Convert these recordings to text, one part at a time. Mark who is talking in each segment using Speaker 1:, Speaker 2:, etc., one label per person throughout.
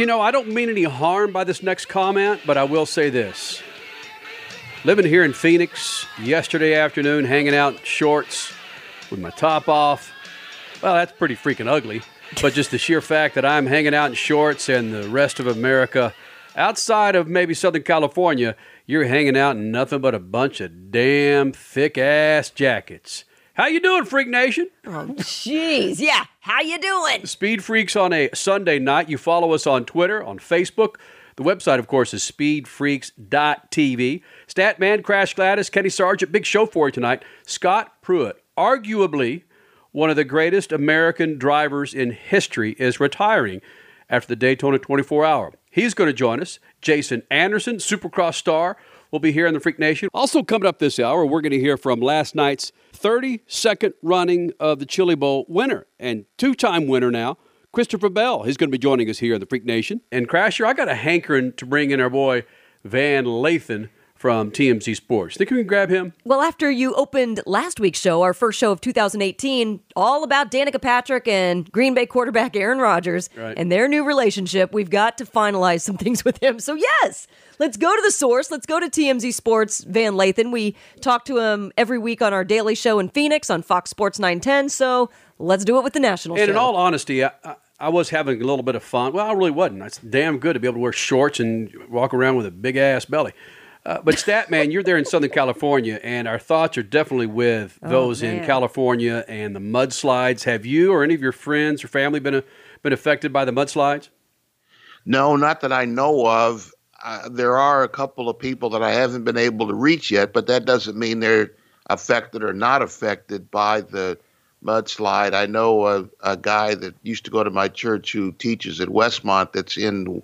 Speaker 1: You know, I don't mean any harm by this next comment, but I will say this. Living here in Phoenix yesterday afternoon, hanging out in shorts with my top off. Well, that's pretty freaking ugly. But just the sheer fact that I'm hanging out in shorts and the rest of America, outside of maybe Southern California, you're hanging out in nothing but a bunch of damn thick ass jackets. How you doing, Freak Nation?
Speaker 2: Oh, jeez, yeah. How you doing?
Speaker 1: Speed Freaks on a Sunday night. You follow us on Twitter, on Facebook. The website, of course, is speedfreaks.tv. Statman, Crash Gladys, Kenny Sargent, big show for you tonight. Scott Pruett, arguably one of the greatest American drivers in history, is retiring after the Daytona 24 hour. He's going to join us. Jason Anderson, Supercross star, will be here in the Freak Nation. Also, coming up this hour, we're going to hear from last night's 32nd running of the Chili Bowl winner and two time winner now, Christopher Bell. He's going to be joining us here in the Freak Nation. And Crasher, I got a hankering to bring in our boy Van Lathan from TMZ Sports. Think we can grab him?
Speaker 2: Well, after you opened last week's show, our first show of 2018, all about Danica Patrick and Green Bay quarterback Aaron Rodgers
Speaker 1: Right.
Speaker 2: and their new relationship, we've got to finalize some things with him. So, yes, let's go to the source. Let's go to TMZ Sports Van Lathan. We talk to him every week on our daily show in Phoenix on Fox Sports 910. So, let's do it with the national
Speaker 1: And
Speaker 2: show.
Speaker 1: in all honesty, I, I, I was having a little bit of fun. Well, I really wasn't. It's damn good to be able to wear shorts and walk around with a big ass belly. Uh, but Statman, you're there in Southern California, and our thoughts are definitely with those in. California and the mudslides. Have you or any of your friends or family been uh, been affected by the mudslides?
Speaker 3: No, not that I know of. Uh, there are a couple of people that I haven't been able to reach yet, but that doesn't mean they're affected or not affected by the mudslide. I know a, a guy that used to go to my church who teaches at Westmont that's in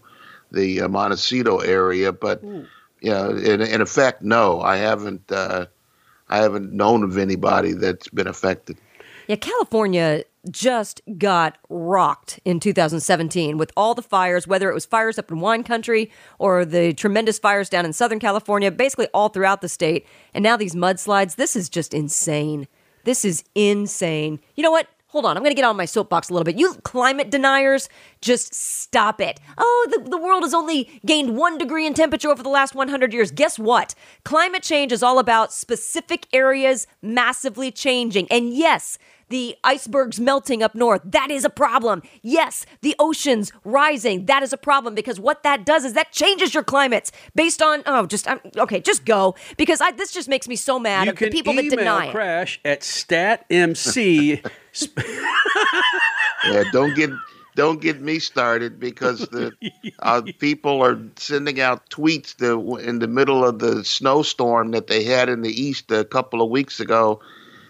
Speaker 3: the uh, Montecito area, but you know, in, in effect, no, I haven't. Uh, I haven't known of anybody that's been affected.
Speaker 2: Yeah, California just got rocked in 2017 with all the fires, whether it was fires up in wine country or the tremendous fires down in Southern California, basically all throughout the state. And now these mudslides, this is just insane. This is insane. You know what? Hold on, I'm going to get on my soapbox a little bit. You climate deniers, just stop it. Oh, the, the world has only gained one degree in temperature over the last 100 years. Guess what? Climate change is all about specific areas massively changing. And yes, the icebergs melting up north, that is a problem. Yes, the oceans rising, that is a problem because what that does is that changes your climates based on, oh, just, I'm, okay, just go. Because I, this just makes me so mad
Speaker 1: you
Speaker 2: at the people
Speaker 1: email
Speaker 2: that deny it.
Speaker 1: Crash at statmc.
Speaker 3: Yeah, don't get don't get me started because the uh, people are sending out tweets that in the middle of the snowstorm that they had in the east a couple of weeks ago,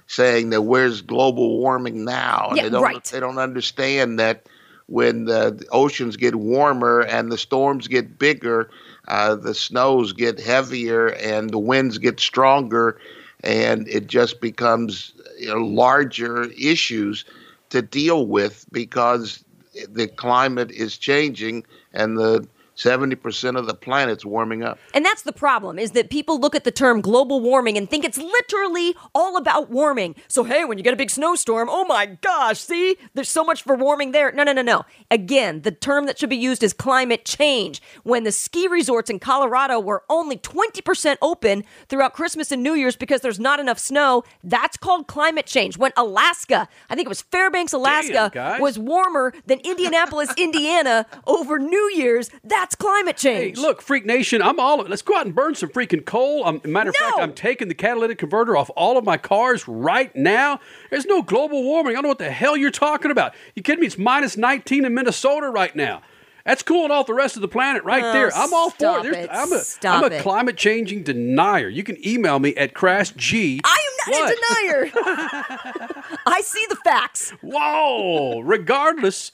Speaker 3: saying that where's global warming now? And
Speaker 2: Yeah,
Speaker 3: they don't
Speaker 2: right.
Speaker 3: they don't understand that when the, the oceans get warmer and the storms get bigger, uh, the snows get heavier and the winds get stronger, and it just becomes you know, larger issues to deal with because the climate is changing and the 70% of the planet's warming up.
Speaker 2: And that's the problem is that people look at the term global warming and think it's literally all about warming. So, hey, when you get a big snowstorm, oh my gosh, see, there's so much for warming there. No, no, no, no. Again, the term that should be used is climate change. When the ski resorts in Colorado were only 20% open throughout Christmas and New Year's because there's not enough snow, that's called climate change. When Alaska, I think it was Fairbanks, Alaska,
Speaker 1: guys.
Speaker 2: was warmer than Indianapolis, Indiana over New Year's, that's climate
Speaker 1: Hey,
Speaker 2: change.
Speaker 1: look, Freak Nation, I'm all. Of it. Let's go out and burn some freaking coal. Um, matter of fact, I'm taking the catalytic converter off all of my cars right now. There's no global warming. I don't know what the hell you're talking about. You kidding me? It's minus 19 in Minnesota right now. That's cooling off the rest of the planet right
Speaker 2: Oh,
Speaker 1: there. I'm all for it.
Speaker 2: It.
Speaker 1: I'm a,
Speaker 2: Stop
Speaker 1: I'm a climate changing denier. You can email me at crashg
Speaker 2: I am not. not
Speaker 1: What?
Speaker 2: a denier. I see the facts.
Speaker 1: Whoa! Regardless,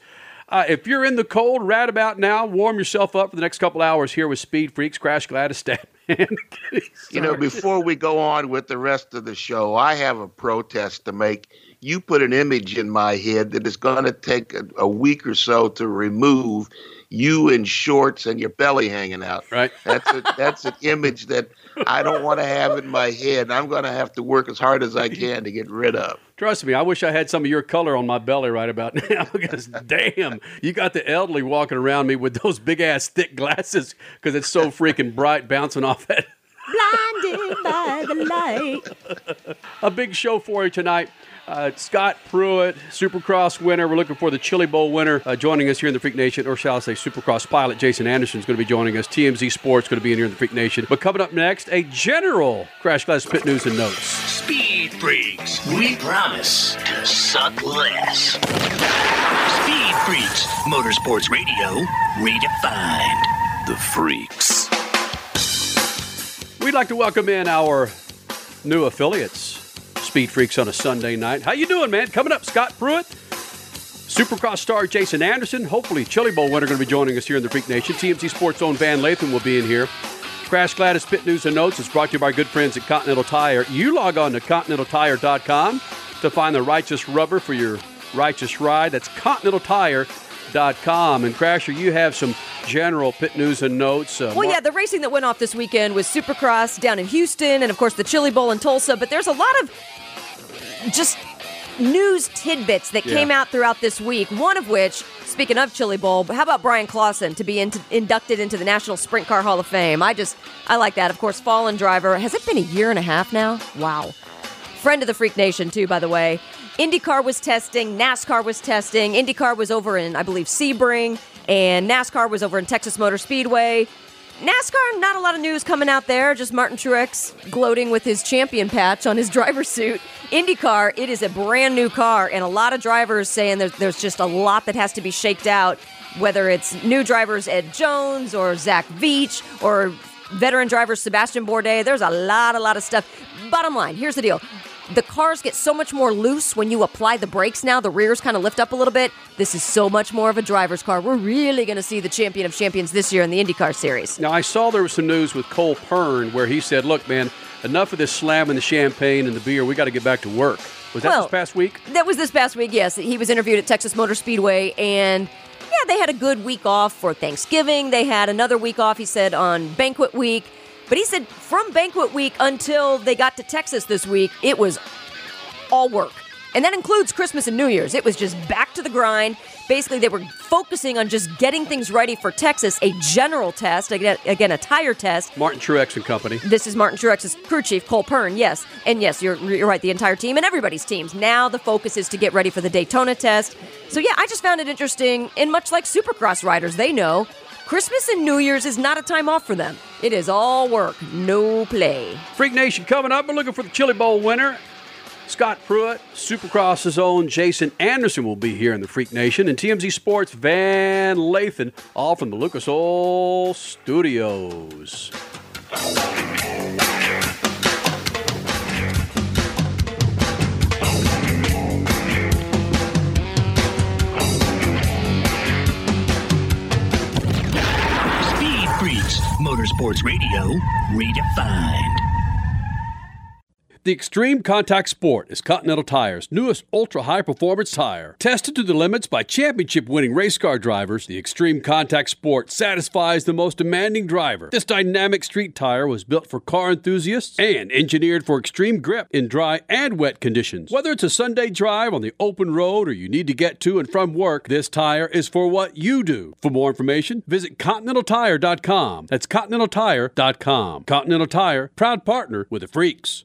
Speaker 1: uh, if you're in the cold right about now, warm yourself up for the next couple hours here with Speed Freaks, Crash Gladys.
Speaker 3: You know, before we go on with the rest of the show, I have a protest to make. You put an image in my head that is going to take a, a week or so to remove. You in shorts and your belly hanging out.
Speaker 1: Right.
Speaker 3: That's a, that's an image that I don't want to have in my head. I'm going to have to work as hard as I can to get rid of.
Speaker 1: Trust me, I wish I had some of your color on my belly right about now because damn, you got the elderly walking around me with those big ass thick glasses because it's so freaking bright bouncing off that.
Speaker 2: Blinded by the light.
Speaker 1: A big show for you tonight. Uh, Scott Pruett, Supercross winner. We're looking for the Chili Bowl winner uh, joining us here in the Freak Nation, or shall I say, Supercross pilot Jason Anderson is going to be joining us. TMZ Sports going to be in here in the Freak Nation. But coming up next, a general Crash Gladys Pit News and Notes.
Speaker 4: Speed Freaks. We promise to suck less. Speed Freaks. Motorsports Radio redefined. The Freaks.
Speaker 1: We'd like to welcome in our new affiliates, Speed Freaks on a Sunday night. How you doing, man? Coming up, Scott Pruett, Supercross star Jason Anderson. Hopefully, Chili Bowl winner going to be joining us here in the Freak Nation. TMZ Sports own Van Lathan will be in here. Crash Gladys Pit News and Notes is brought to you by our good friends at Continental Tire. You log on to ContinentalTire.com to find the righteous rubber for your righteous ride. That's ContinentalTire.com. And Crasher, you have some general pit news and notes. Uh,
Speaker 2: Well, yeah, the racing that went off this weekend was Supercross down in Houston, and of course the Chili Bowl in Tulsa. But there's a lot of just news tidbits that
Speaker 1: Yeah.
Speaker 2: came out throughout this week. One of which, speaking of Chili Bowl, how about Bryan Clauson to be into, inducted into the National Sprint Car Hall of Fame? I just I like that. Of course, fallen driver. Has it been a year and a half now? Wow. Friend of the Freak Nation, too, by the way. IndyCar was testing, NASCAR was testing. IndyCar was over in, I believe, Sebring, and NASCAR was over in Texas Motor Speedway. NASCAR, not a lot of news coming out there. Just Martin Truex gloating with his champion patch on his driver's suit. IndyCar, it is a brand new car, and a lot of drivers saying there's, there's just a lot that has to be shaked out. Whether it's new drivers Ed Jones or Zach Veach or veteran driver Sebastian Bourdais, there's a lot, a lot of stuff. Bottom line, here's the deal. The cars get so much more loose when you apply the brakes now. The rears kind of lift up a little bit. This is so much more of a driver's car. We're really going to see the champion of champions this year in the IndyCar series.
Speaker 1: Now, I saw there was some news with Cole Pearn where he said, look, man, enough of this slamming the champagne and the beer. We got to get back to work. Was that
Speaker 2: Well-
Speaker 1: this past week?
Speaker 2: That was this past week, yes. He was interviewed at Texas Motor Speedway, and yeah, they had a good week off for Thanksgiving. They had another week off, he said, on banquet week. But he said from banquet week until they got to Texas this week, it was all work. And that includes Christmas and New Year's. It was just back to the grind. Basically, they were focusing on just getting things ready for Texas, a general test, again, a tire test,
Speaker 1: Martin Truex and Company.
Speaker 2: this is Martin Truex's crew chief, Cole Pearn. Yes, and yes, you're you're right. The entire team and everybody's teams. Now the focus is to get ready for the Daytona test. So yeah, I just found it interesting. And much like Supercross riders, they know Christmas and New Year's is not a time off for them. It is all work, no play.
Speaker 1: Freak Nation coming up. We're looking for the Chili Bowl winner. Scott Pruett, Supercross's own Jason Anderson will be here in the Freak Nation, and TMZ Sports Van Lathan, all from the Lucas Oil Studios.
Speaker 4: Freaks. Motorsports Radio redefined.
Speaker 1: The Extreme Contact Sport is Continental Tire's newest ultra high performance tire. Tested to the limits by championship winning race car drivers, the Extreme Contact Sport satisfies the most demanding driver. This dynamic street tire was built for car enthusiasts and engineered for extreme grip in dry and wet conditions. Whether it's a Sunday drive on the open road or you need to get to and from work, this tire is for what you do. For more information, visit ContinentalTire.com. That's ContinentalTire.com. Continental Tire, proud partner with the Freaks.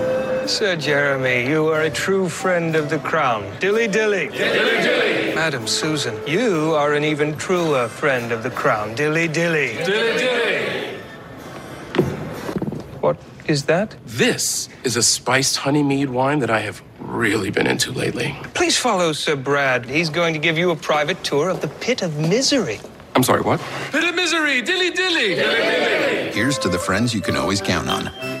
Speaker 5: Sir Jeremy, you are a true friend of the crown. Dilly dilly. Dilly dilly. Madam Susan, you are an even truer friend of the crown. Dilly dilly. Dilly dilly. What is that?
Speaker 6: This is a spiced honey mead wine that I have really been into lately.
Speaker 5: Please follow Sir Brad. He's going to give you a private tour of the pit of misery.
Speaker 6: I'm sorry, what?
Speaker 5: Pit of misery. Dilly dilly. Dilly dilly.
Speaker 7: Here's to the friends you can always count on.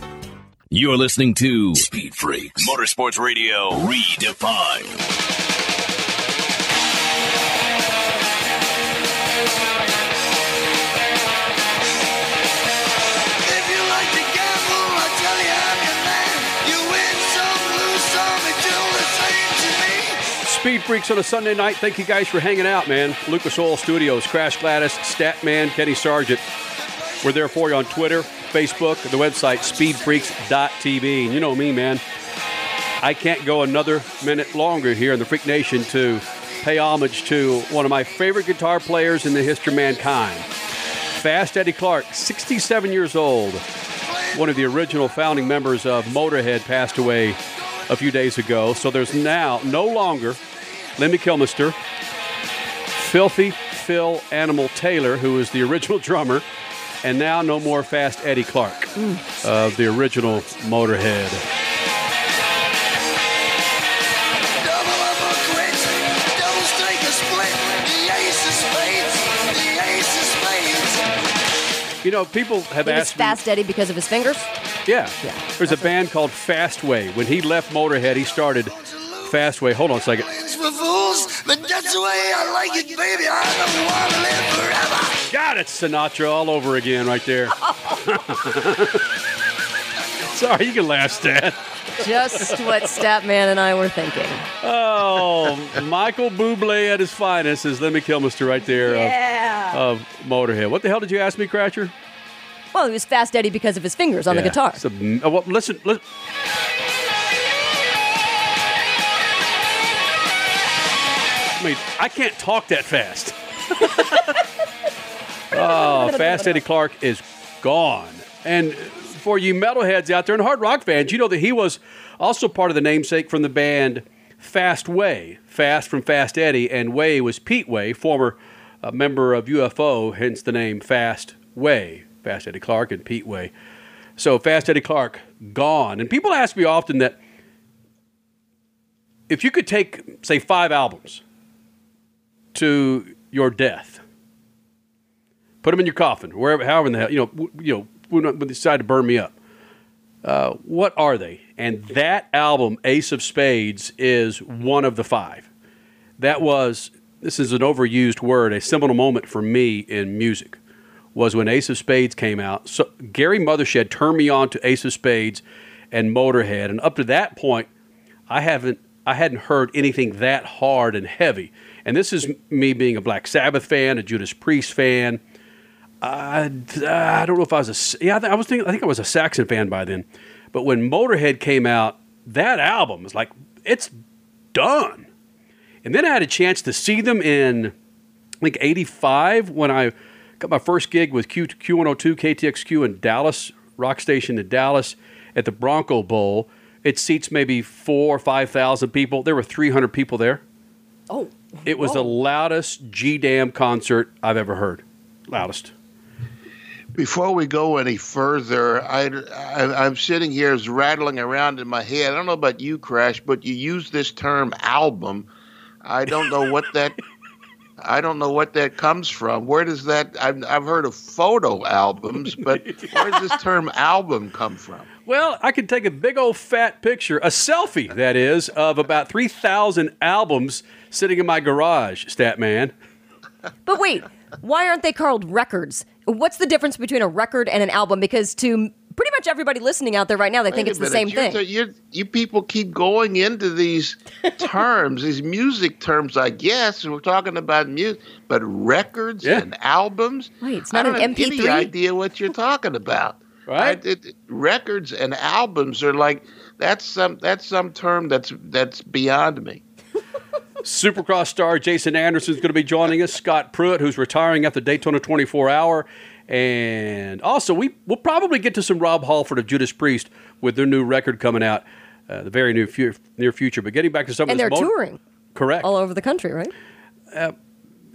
Speaker 4: You're listening to Speed Freaks Motorsports Radio Redefined.
Speaker 8: If you like to gamble, I tell you I'm your man. You win some, lose some, it's all the same to me.
Speaker 1: Speed Freaks on a Sunday night. Thank you guys for hanging out, man. Lucas Oil Studios, Crash Gladys, Statman, Kenny Sargent. We're there for you on Twitter, Facebook, the website speedfreaks.tv. And you know me, man. I can't go another minute longer here in the Freak Nation to pay homage to one of my favorite guitar players in the history of mankind. Fast Eddie Clarke, 67 years old. One of the original founding members of Motorhead passed away a few days ago. So there's now no longer Lemmy Kilmister, Filthy Phil Animal Taylor, who is the original drummer, and now no more Fast Eddie Clarke of the original Motorhead.
Speaker 8: Double up or quit, double strike or split. The ace of spades, the ace of spades.
Speaker 1: You know, people have
Speaker 2: He was
Speaker 1: asked me.
Speaker 2: Fast Eddie because of his fingers.
Speaker 1: Yeah. yeah There's a band called Fastway. When he left Motorhead, he started Fastway. Hold on a second.
Speaker 8: For fools, but that's the way I like it, baby. I don't want to live forever.
Speaker 1: God, it's Sinatra all over again right there. Sorry, you can laugh, Stat.
Speaker 2: Just what Statman and I were thinking.
Speaker 1: Oh, Michael Bublé at his finest is Lemmy Kilmister right there
Speaker 2: Yeah.
Speaker 1: of, of Motorhead. What the hell did you ask me, Cratcher?
Speaker 2: Well, he was Fast Eddie because of his fingers on the guitar.
Speaker 1: So, uh, well, listen, listen. I mean, I can't talk that fast. oh, Fast Eddie Clarke is gone. And for you metalheads out there and hard rock fans, you know that he was also part of the namesake from the band Fast Way. Fast from Fast Eddie, and Way was Pete Way, former uh, member of UFO, hence the name Fast Way. Fast Eddie Clarke and Pete Way. So Fast Eddie Clarke gone. And people ask me often that if you could take, say, five albums to your death, put them in your coffin, wherever, however in the hell, you know, you know, when when they decide to burn me up. Uh, what are they? And that album, Ace of Spades, is one of the five. That was, this is an overused word, a seminal moment for me in music was when Ace of Spades came out. So Gary Mothershed turned me on to Ace of Spades and Motorhead, and up to that point, I haven't I hadn't heard anything that hard and heavy. And this is me being a Black Sabbath fan, a Judas Priest fan. I, I don't know if I was a yeah I, was thinking I think I was a Saxon fan by then, but when Motorhead came out, that album is like it's done. And then I had a chance to see them in, I think, 85 when I got my first gig with Q, Q102 KTXQ in Dallas, rock station in Dallas at the Bronco Bowl. It seats maybe four or 5,000 people. There were 300 people there.
Speaker 2: Oh.
Speaker 1: It was the loudest G Dam concert I've ever heard. Loudest.
Speaker 3: Before we go any further, I, I, I'm sitting here is rattling around in my head. I don't know about you, Crash, but you use this term album. I don't know what that. I don't know what that comes from. Where does that? I've, I've heard of photo albums, but where does this term album come from?
Speaker 1: Well, I can take a big old fat picture, a selfie, that is, of about 3,000 albums sitting in my garage, Statman.
Speaker 2: But wait, why aren't they called records? What's the difference between a record and an album? Because to pretty much everybody listening out there right now, they think it's
Speaker 3: a
Speaker 2: the same
Speaker 3: you're
Speaker 2: thing.
Speaker 3: you're- you people keep going into these terms, these music terms. I guess we're talking about music, but records
Speaker 1: Yeah.
Speaker 3: and albums.
Speaker 2: Wait, it's
Speaker 3: I
Speaker 2: not
Speaker 3: don't
Speaker 2: an
Speaker 3: have any
Speaker 2: MP3?
Speaker 3: idea what you're talking about.
Speaker 1: Right?
Speaker 3: I- it- records and albums are like that's some that's some term that's that's beyond me.
Speaker 1: Supercross star Jason Anderson is going to be joining us. Scott Pruett, who's retiring after Daytona 24 Hour, and also we will probably get to some Rob Halford of Judas Priest with their new record coming out, uh, the very new fu- near future. But getting back to some
Speaker 2: and
Speaker 1: of
Speaker 2: they're
Speaker 1: motor-
Speaker 2: touring
Speaker 1: correct
Speaker 2: all over the country, right?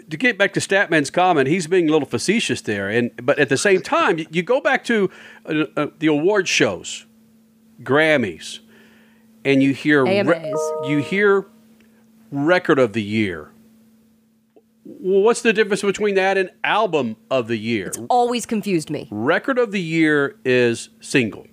Speaker 1: to get back to Statman's comment, he's being a little facetious there, and but at the same time, you, you go back to uh, uh, the award shows, Grammys, and you hear re- you hear record of the year. What's the difference between that and album of the year?
Speaker 2: It's always confused me.
Speaker 1: Record of the year is single.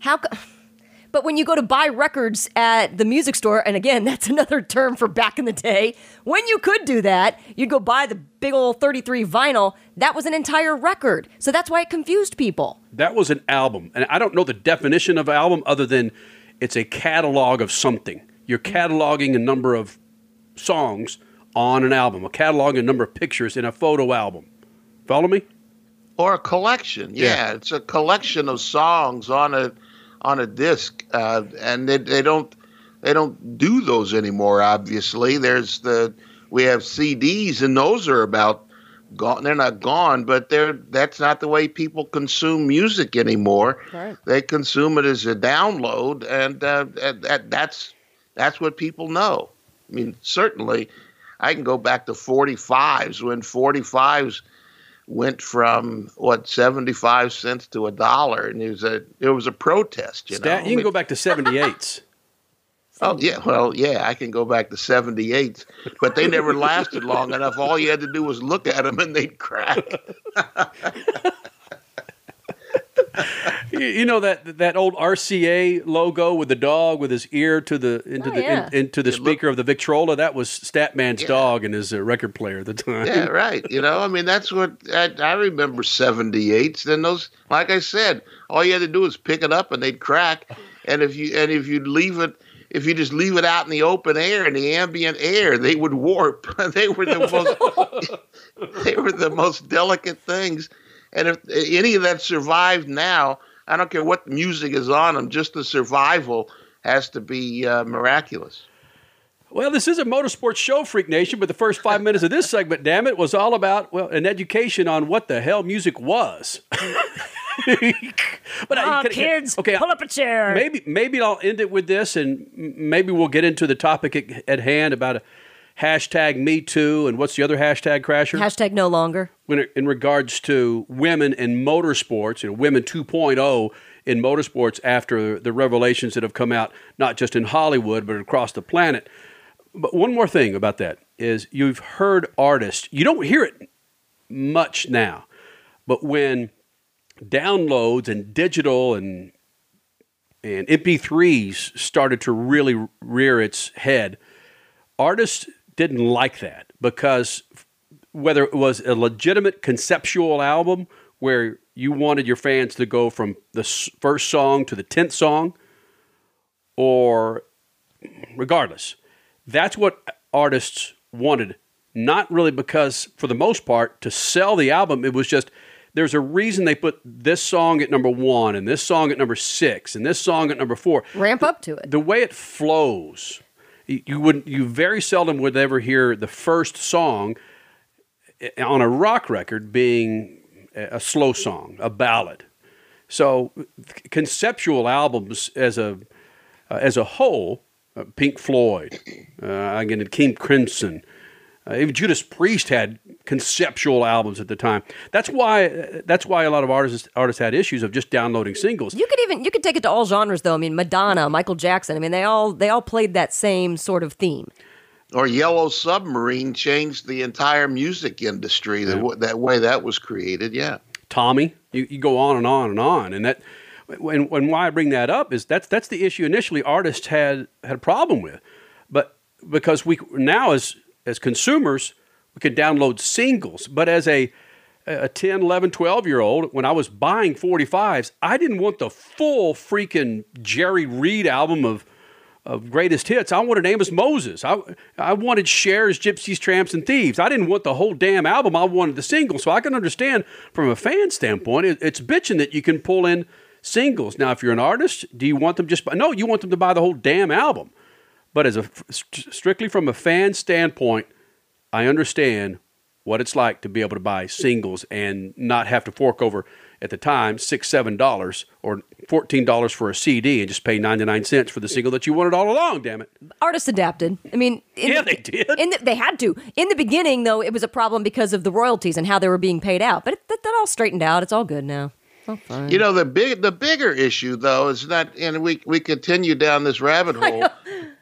Speaker 2: How? Co- but when you go to buy records at the music store, and again, that's another term for back in the day, when you could do that, you'd go buy the big old 33 vinyl. That was an entire record. So that's why it confused people.
Speaker 1: That was an album, and I don't know the definition of album other than it's a catalog of something. You're cataloging a number of songs on an album, a catalog a number of pictures in a photo album. Follow me?
Speaker 3: or a collection. Yeah,
Speaker 1: Yeah.
Speaker 3: it's a collection of songs on a on a disc, uh, and they, they don't they don't do those anymore. Obviously, there's the we have CDs, and those are about gone. They're not gone, but they're that's not the way people consume music anymore.
Speaker 2: Right.
Speaker 3: They consume it as a download, and uh, and that, that's that's what people know. I mean, certainly, I can go back to 45s when 45s went from what 75 cents to a dollar, and it was a it was a protest. You
Speaker 1: Stat,
Speaker 3: know,
Speaker 1: you can go back to 78s.
Speaker 3: Oh yeah, well yeah, I can go back to 78, but they never lasted long enough. All you had to do was look at them, and they'd crack.
Speaker 1: you, you know that that old RCA logo with the dog with his ear to the into
Speaker 2: Oh,
Speaker 1: the
Speaker 2: yeah.
Speaker 1: in, into the speaker of the Victrola. That was Statman's dog and his uh, record player at the time.
Speaker 3: Yeah, right. You know, I mean, that's what I, I remember 78s. Then those, like I said, all you had to do was pick it up and they'd crack. And if you and if you leave it, if you just leave it out in the open air, in the ambient air, they would warp. they were the most, they were the most delicate things. And if any of that survived now, I don't care what music is on them, just the survival has to be uh, miraculous.
Speaker 1: Well, this is a motorsports show, Freak Nation, but the first five minutes of this segment, damn it, was all about well, an education on what the hell music was. but
Speaker 2: Ah,
Speaker 1: can-
Speaker 2: kids,
Speaker 1: okay,
Speaker 2: pull up a chair.
Speaker 1: Maybe maybe I'll end it with this, and maybe we'll get into the topic at, at hand about a hashtag Me Too and what's the other hashtag, Crasher?
Speaker 2: Hashtag no longer.
Speaker 1: when it, in regards to women in motorsports, you know, women 2.0 in motorsports after the revelations that have come out, not just in Hollywood, but across the planet. But one more thing about that is you've heard artists, you don't hear it much now, but when downloads and digital and and MP3s started to really rear its head, artists didn't like that because whether it was a legitimate conceptual album where you wanted your fans to go from the first song to the 10th song or regardless that's what artists wanted not really because for the most part to sell the album it was just there's a reason they put this song at number one and this song at number six and this song at number four
Speaker 2: Ramp up to it.
Speaker 1: the way it flows you wouldn't you very seldom would ever hear the first song on a rock record being a a slow song, a ballad. So conceptual albums as a uh, as a whole, uh, Pink Floyd, uh, again, King Crimson, uh, even Judas Priest had conceptual albums at the time. That's why that's why a lot of artists artists had issues of just downloading singles.
Speaker 2: You could even you could take it to all genres though. I mean, Madonna, Michael Jackson. I mean, they all they all played that same sort of theme.
Speaker 3: Or Yellow Submarine changed the entire music industry. The, w that way that was created. Yeah.
Speaker 1: Tommy. You, you go on and on and on, and that and, and why I bring that up is that's that's the issue initially artists had had a problem with, but because we now as as consumers we can download singles, but as a a 10, 11, 12 year old, when I was buying 45s, I didn't want the full freaking Jerry Reed album of of greatest hits. I wanted Amos Moses. I I wanted Cher's Gypsies, Tramps, and Thieves. I didn't want the whole damn album. I wanted the single. So I can understand from a fan standpoint, it, it's bitching that you can pull in singles. Now, if you're an artist, do you want them just? No, you want them to buy the whole damn album. But as a strictly from a fan standpoint, I understand what it's like to be able to buy singles and not have to fork over at the time six seven dollars or fourteen dollars for a CD and just pay ninety nine cents for the single that you wanted all along. Damn it!
Speaker 2: Artists adapted. I mean,
Speaker 1: Yeah,
Speaker 2: the-
Speaker 1: they did.
Speaker 2: In the, they had to. In the beginning, though, it was a problem because of the royalties and how they were being paid out. But it, that, that all straightened out. It's all good now. All fine.
Speaker 3: You know the big the bigger issue though is that, and we we continue down this rabbit hole.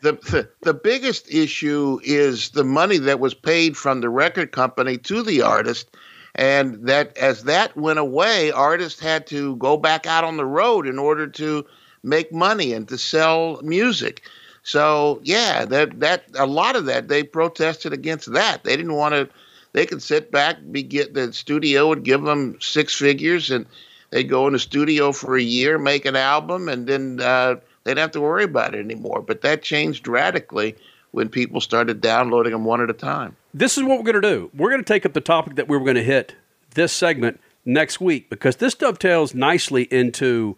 Speaker 3: The, the the biggest issue is the money that was paid from the record company to the artist and that as that went away artists had to go back out on the road in order to make money and to sell music. So yeah, that that a lot of that they protested against that. They didn't want to they could sit back, be get the studio would give them six figures, and they'd go in the studio for a year, make an album, and then uh, they'd have to worry about it anymore. But that changed radically when people started downloading them one at a time.
Speaker 1: This is what we're going to do. We're going to take up the topic that we were going to hit this segment next week because this dovetails nicely into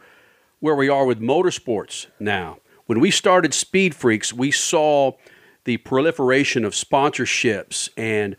Speaker 1: where we are with motorsports now. When we started Speed Freaks, we saw the proliferation of sponsorships and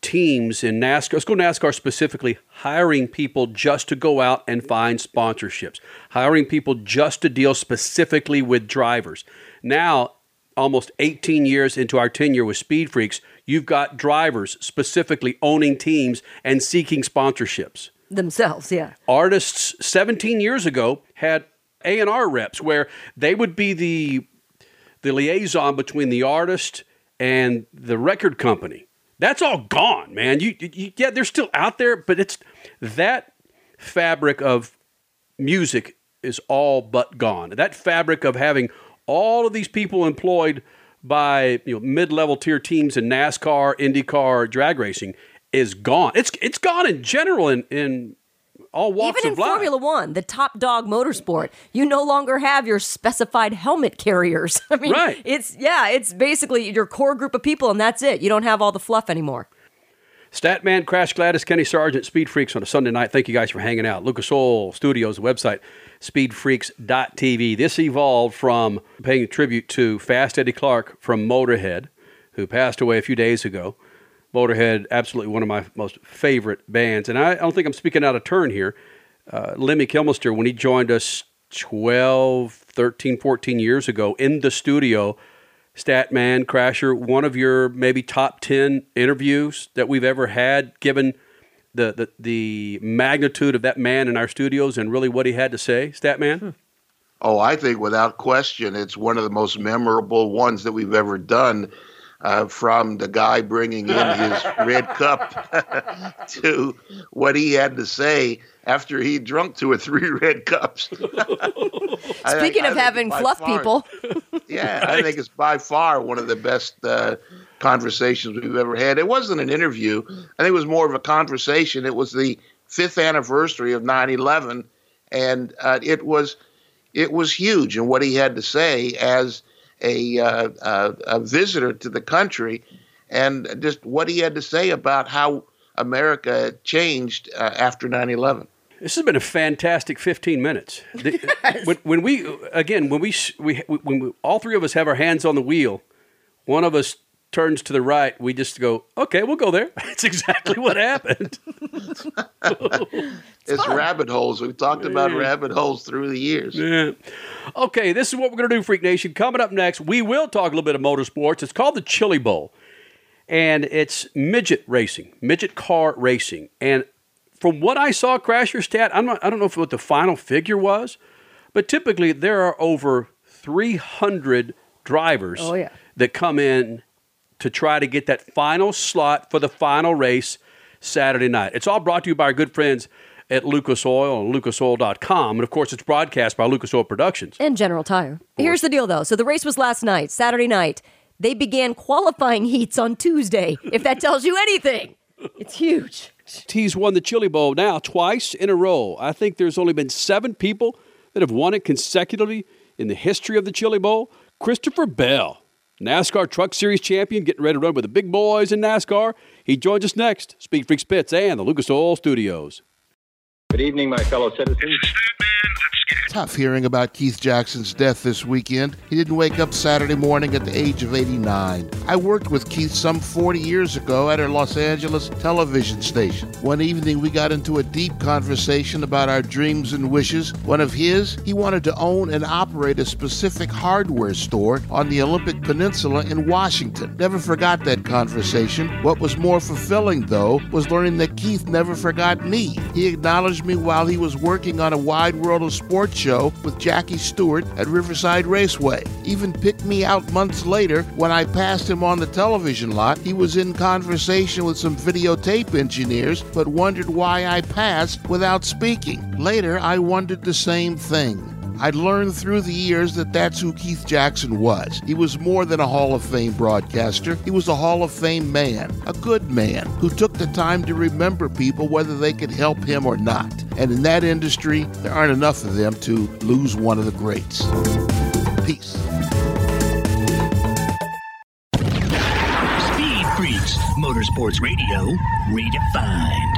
Speaker 1: teams in NASCAR. Let's go NASCAR specifically, hiring people just to go out and find sponsorships, hiring people just to deal specifically with drivers. Now, almost 18 years into our tenure with Speed Freaks, you've got drivers specifically owning teams and seeking sponsorships.
Speaker 2: Themselves, yeah.
Speaker 1: Artists 17 years ago had A&R reps where they would be the the liaison between the artist and the record company. That's all gone, man. You, you yeah, they're still out there, but it's that fabric of music is all but gone. That fabric of having all of these people employed by you know mid-level tier teams in NASCAR, IndyCar, drag racing is gone. It's it's gone in general in in all walks
Speaker 2: Even in
Speaker 1: of life.
Speaker 2: Formula One, the top dog motorsport, you no longer have your specified helmet carriers. I mean,
Speaker 1: Right.
Speaker 2: it's yeah, it's basically your core group of people, and that's it. You don't have all the fluff anymore.
Speaker 1: Statman, Crash Gladys, Kenny Sargent, Speed Freaks on a Sunday night. Thank you guys for hanging out. Lucas Oil Studios, the website, speedfreaks.tv. This evolved from paying tribute to Fast Eddie Clarke from Motorhead, who passed away a few days ago. Motorhead, absolutely one of my most favorite bands. And I, I don't think I'm speaking out of turn here. Uh, Lemmy Kilmister, when he joined us 12, 13, 14 years ago in the studio, Statman, Crasher, one of your maybe top 10 interviews that we've ever had, given the, the, the magnitude of that man in our studios and really what he had to say, Statman?
Speaker 3: Oh, I think without question, it's one of the most memorable ones that we've ever done. Uh, from the guy bringing in his red cup to what he had to say after he drunk two or three red cups.
Speaker 2: Speaking
Speaker 3: I
Speaker 2: of having fluff
Speaker 3: far-
Speaker 2: people,
Speaker 3: yeah, I think it's by far one of the best uh, conversations we've ever had. It wasn't an interview. I think it was more of a conversation. It was the fifth anniversary of 9/11, and uh, it was it was huge. And what he had to say as a, uh, uh, a visitor to the country, and just what he had to say about how America changed uh, after 9/11.
Speaker 1: This has been a fantastic 15 minutes. The- when, when we again, when we, we when we, all three of us have our hands on the wheel one of us turns to the right, we just go, okay, we'll go there. That's exactly what happened.
Speaker 3: It's rabbit holes. We've talked about
Speaker 1: Yeah.
Speaker 3: rabbit holes through the years.
Speaker 1: Yeah. Okay, this is what we're going to do, Freak Nation. Coming up next, we will talk a little bit of motorsports. It's called the Chili Bowl, and it's midget racing, midget car racing. And from what I saw, Crasher stat, I'm not, I don't know if what the final figure was, but typically there are over 300 drivers
Speaker 2: Oh, yeah.
Speaker 1: that come in to try to get that final slot for the final race Saturday night. It's all brought to you by our good friends at Lucas Oil and lucasoil.com. And of course, it's broadcast by Lucas Oil Productions.
Speaker 2: And General Tire. Here's the deal, though. So the race was last night, Saturday night. They began qualifying heats on Tuesday, if that tells you anything. It's huge.
Speaker 1: He's won the Chili Bowl now twice in a row. I think there's only been seven people that have won it consecutively in the history of the Chili Bowl. Christopher Bell, NASCAR Truck Series champion, getting ready to run with the big boys in NASCAR. He joins us next. Speed Freaks Pits and the Lucas Oil Studios.
Speaker 9: Good evening, my fellow citizens.
Speaker 3: Tough hearing about Keith Jackson's death this weekend. He didn't wake up Saturday morning at the age of 89. I worked with Keith some 40 years ago at a Los Angeles television station. One evening, we got into a deep conversation about our dreams and wishes. One of his, he wanted to own and operate a specific hardware store on the Olympic Peninsula in Washington. Never forgot that conversation. What was more fulfilling, though, was learning that Keith never forgot me. He acknowledged me while he was working on a Wide World of Sports show with Jackie Stewart at Riverside Raceway. Even picked me out months later when I passed him on the television lot. He was in conversation with some videotape engineers, but wondered why I passed without speaking. Later, I wondered the same thing. I'd learned through the years that that's who Keith Jackson was. He was more than a Hall of Fame broadcaster. He was a Hall of Fame man, a good man who took the time to remember people whether they could help him or not. And in that industry, there aren't enough of them to lose one of the greats. Peace.
Speaker 4: Speed Freaks, Motorsports Radio, redefined.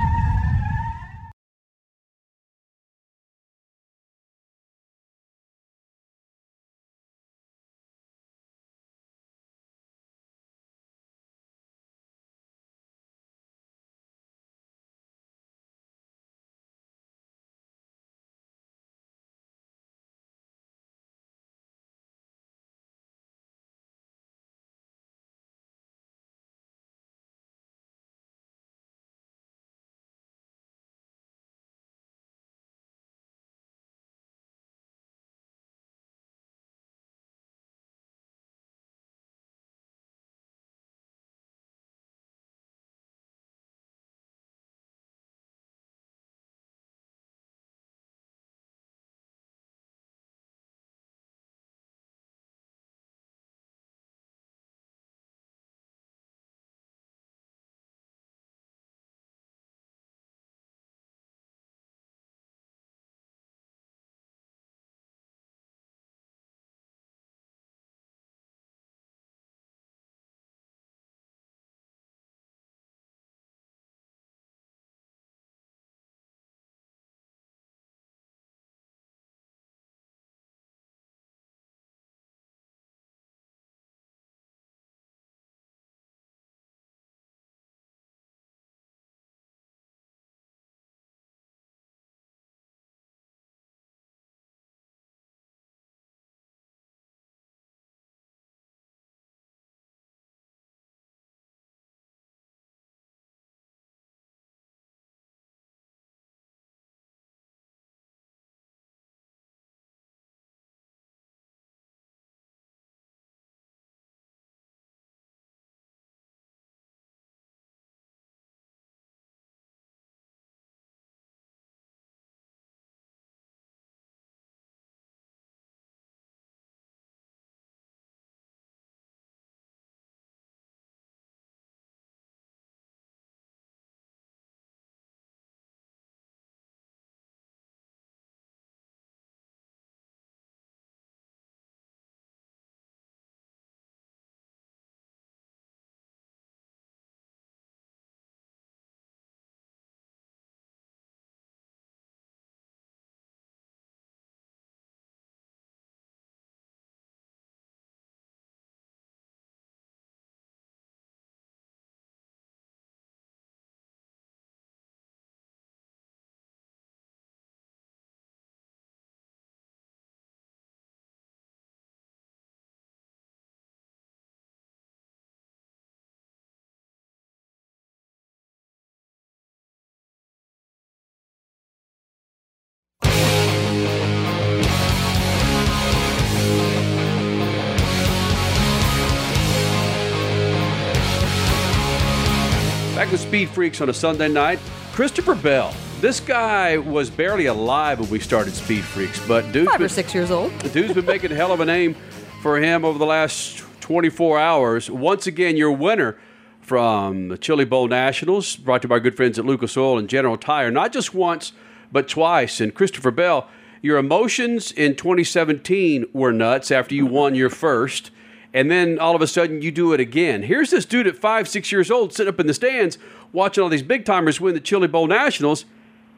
Speaker 1: Speed Freaks on a Sunday night. Christopher Bell. This guy was barely alive when we started Speed Freaks, but dude's
Speaker 2: Five
Speaker 1: been,
Speaker 2: or six years old.
Speaker 1: dude's been making a hell of a name for him over the last 24 hours. Once again, your winner from the Chili Bowl Nationals, brought to you by our good friends at Lucas Oil and General Tire, not just once, but twice. And Christopher Bell, your emotions in 2017 were nuts after you won your first. And then all of a sudden you do it again. Here's this dude at five, six years old sitting up in the stands watching all these big timers win the Chili Bowl Nationals.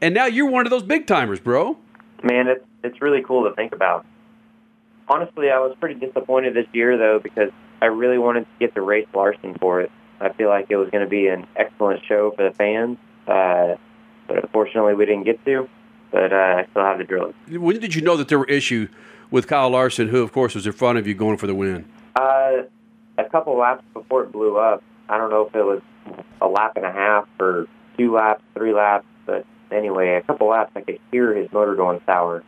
Speaker 1: And now you're one of those big timers, bro.
Speaker 10: Man, it's it's really cool to think about. Honestly, I was pretty disappointed this year though because I really wanted to get to race Larson for it. I feel like it was going to be an excellent show for the fans, uh, but unfortunately we didn't get to. But uh, I still have the drill.
Speaker 1: When did you know that there were issue with Kyle Larson, who of course was in front of you going for the win?
Speaker 10: Uh, a couple laps before it blew up. I don't know if it was a lap and a half or two laps, three laps, but anyway, a couple laps I could hear his motor going sour,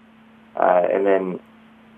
Speaker 10: uh, and then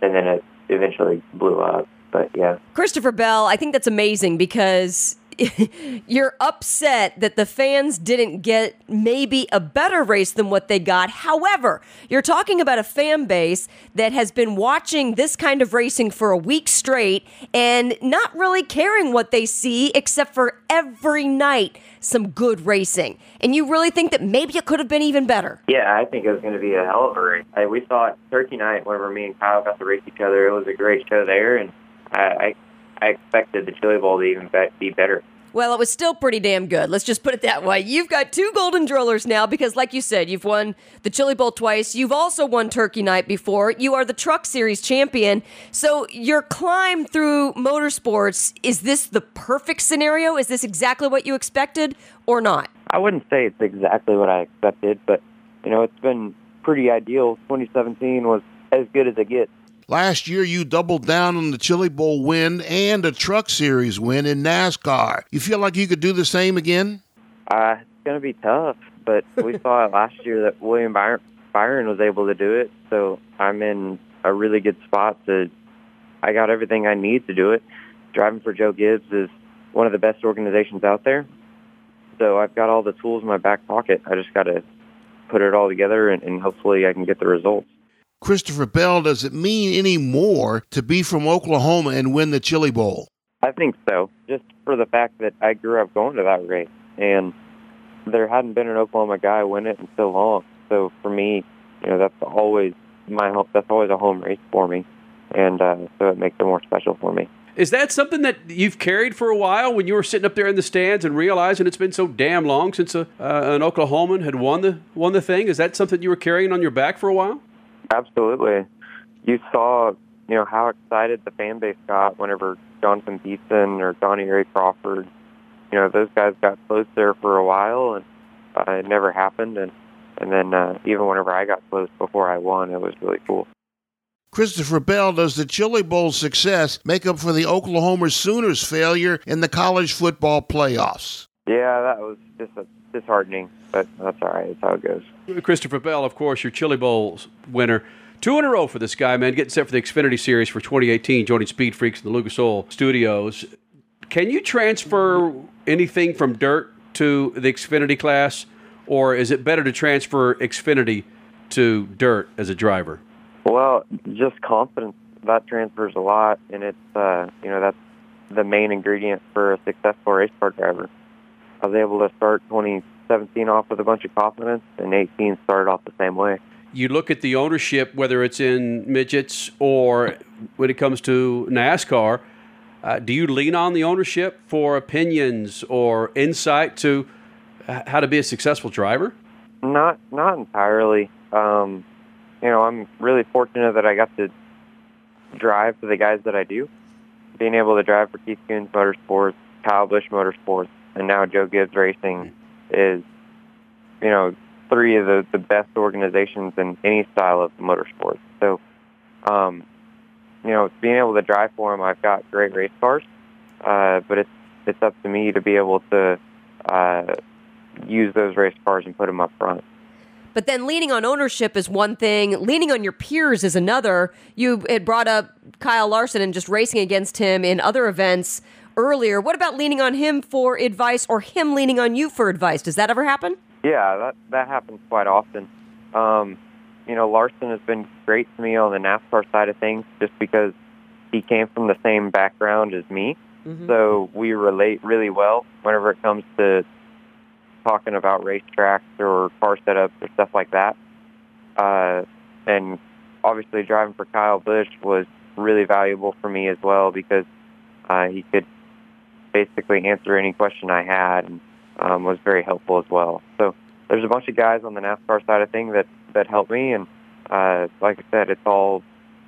Speaker 10: and then it eventually blew up. But yeah,
Speaker 2: Christopher Bell, I think that's amazing because you're upset that the fans didn't get maybe a better race than what they got. However, you're talking about a fan base that has been watching this kind of racing for a week straight and not really caring what they see except for every night some good racing. And you really think that maybe it could have been even better.
Speaker 10: yeah, I think it was going to be a hell of a race. I, we saw it Turkey night whenever me and Kyle got to race each other. It was a great show there, and I I, expected the Chili Bowl to even be, be better.
Speaker 2: Well, it was still pretty damn good. Let's just put it that way. You've got two golden drillers now because, like you said, you've won the Chili Bowl twice. You've also won Turkey Night before. You are the Truck Series champion. So, your climb through motorsports is this the perfect scenario? Is this exactly what you expected or not?
Speaker 10: I wouldn't say it's exactly what I expected, but you know, it's been pretty ideal. 2017 was as good as it gets.
Speaker 3: Last year, you doubled down on the Chili Bowl win and a Truck Series win in NASCAR. You feel like you could do the same again?
Speaker 10: Uh, it's going to be tough, but we saw it last year that William Byron, Byron was able to do it. So I'm in a really good spot to. I got everything I need to do it. Driving for Joe Gibbs is one of the best organizations out there. So I've got all the tools in my back pocket. I just got to put it all together, and, and hopefully I can get the results.
Speaker 3: Christopher Bell, does it mean any more to be from Oklahoma and win the Chili Bowl?
Speaker 10: I think so, just for the fact that I grew up going to that race, and there hadn't been an Oklahoma guy win it in so long. So for me, you know, that's always my home. That's always a home race for me, and uh, so it makes it more special for me.
Speaker 1: Is that something that you've carried for a while when you were sitting up there in the stands and realizing it's been so damn long since a, uh, an Oklahoman had won the won the thing? Is that something you were carrying on your back for a while?
Speaker 10: Absolutely. You saw, you know, how excited the fan base got whenever Jonathan Beason or Donnie Ray Crawford, you know, those guys got close there for a while, and uh, it never happened. And and then uh, even whenever I got close before I won, it was really cool.
Speaker 3: Christopher Bell, does the Chili Bowl success make up for the Oklahoma Sooners' failure in the college football playoffs?
Speaker 10: Yeah, that was just a, disheartening, but that's all right. That's how it goes.
Speaker 1: Christopher Bell, of course, your Chili Bowl winner. Two in a row for this guy, man. Getting set for the Xfinity Series for 2018, joining Speed Freaks in the Lucas Oil Studios. Can you transfer anything from dirt to the Xfinity class, or is it better to transfer Xfinity to dirt as a driver?
Speaker 10: Well, just confidence that transfers a lot, and it's uh, you know that's the main ingredient for a successful race car driver. I was able to start 2017 off with a bunch of confidence, and 18 started off the same way.
Speaker 1: You look at the ownership, whether it's in midgets or when it comes to NASCAR. Uh, do you lean on the ownership for opinions or insight to how to be a successful driver?
Speaker 10: Not not entirely. Um, you know, I'm really fortunate that I got to drive for the guys that I do. Being able to drive for Keith Kunz Motorsports, Kyle Busch Motorsports, and now Joe Gibbs Racing is, you know, three of the, the best organizations in any style of motorsports. So, um, you know, being able to drive for them, I've got great race cars, uh, but it's it's up to me to be able to uh, use those race cars and put them up front.
Speaker 2: But then leaning on ownership is one thing, leaning on your peers is another. You had brought up Kyle Larson and just racing against him in other events. Earlier. What about leaning on him for advice or him leaning on you for advice? Does that ever happen?
Speaker 10: Yeah, that that happens quite often. Um, you know, Larson has been great to me on the NASCAR side of things, just because he came from the same background as me.
Speaker 2: Mm-hmm.
Speaker 10: So we relate really well whenever it comes to talking about racetracks or car setups or stuff like that. Uh, and obviously, driving for Kyle Busch was really valuable for me as well because uh, he could basically answer any question I had and um, was very helpful as well. So there's a bunch of guys on the NASCAR side of things that that help me, and uh, like I said, it's all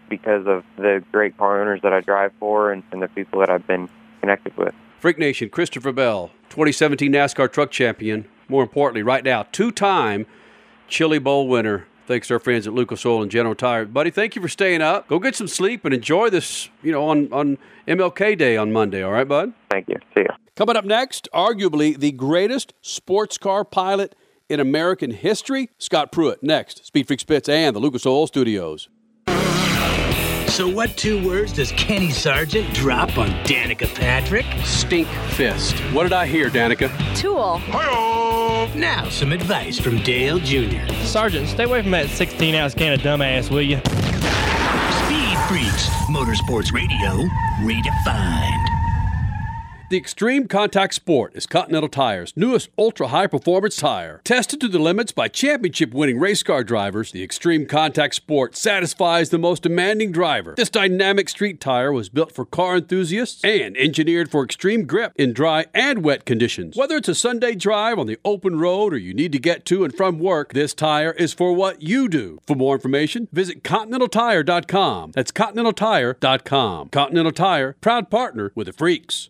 Speaker 10: because of the great car owners that I drive for and, and the people that I've been connected with.
Speaker 1: Freak Nation, Christopher Bell, 2017 NASCAR truck champion. More importantly, right now, two time Chili Bowl winner. Thanks to our friends at Lucas Oil and General Tire. Buddy, thank you for staying up. Go get some sleep and enjoy this, you know, on, on MLK Day on Monday. All right, bud?
Speaker 10: Thank you. See you.
Speaker 1: Coming up next, arguably the greatest sports car pilot in American history, Scott Pruett. Next, Speed Freak Spitz and the Lucas Oil Studios.
Speaker 4: So, what two words does Kenny Sargent drop on Danica Patrick?
Speaker 1: Stink fist. What did I hear, Danica?
Speaker 11: Tool.
Speaker 4: hi Now, some advice from Dale Jr.
Speaker 12: Sergeant, stay away from that 16 ounce can of dumbass, will you?
Speaker 4: Speed Freaks, Motorsports Radio, redefined.
Speaker 1: The Extreme Contact Sport is Continental Tire's newest ultra high performance tire. Tested to the limits by championship winning race car drivers, the Extreme Contact Sport satisfies the most demanding driver. This dynamic street tire was built for car enthusiasts and engineered for extreme grip in dry and wet conditions. Whether it's a Sunday drive on the open road or you need to get to and from work, this tire is for what you do. For more information, visit ContinentalTire.com. That's ContinentalTire.com. Continental Tire, proud partner with the Freaks.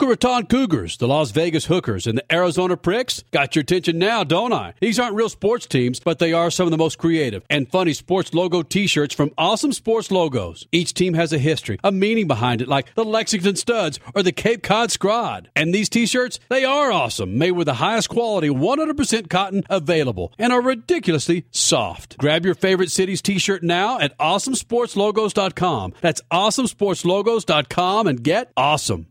Speaker 1: Boca Raton Cougars, the Las Vegas Hookers, and the Arizona Pricks got your attention now, don't I? These aren't real sports teams, but they are some of the most creative and funny sports logo t shirts from awesome sports logos. Each team has a history, a meaning behind it, like the Lexington Studs or the Cape Cod Scrod. And these t shirts, they are awesome, made with the highest quality 100% cotton available, and are ridiculously soft. Grab your favorite city's t shirt now at awesomesportslogos.com. That's awesomesportslogos.com and get awesome.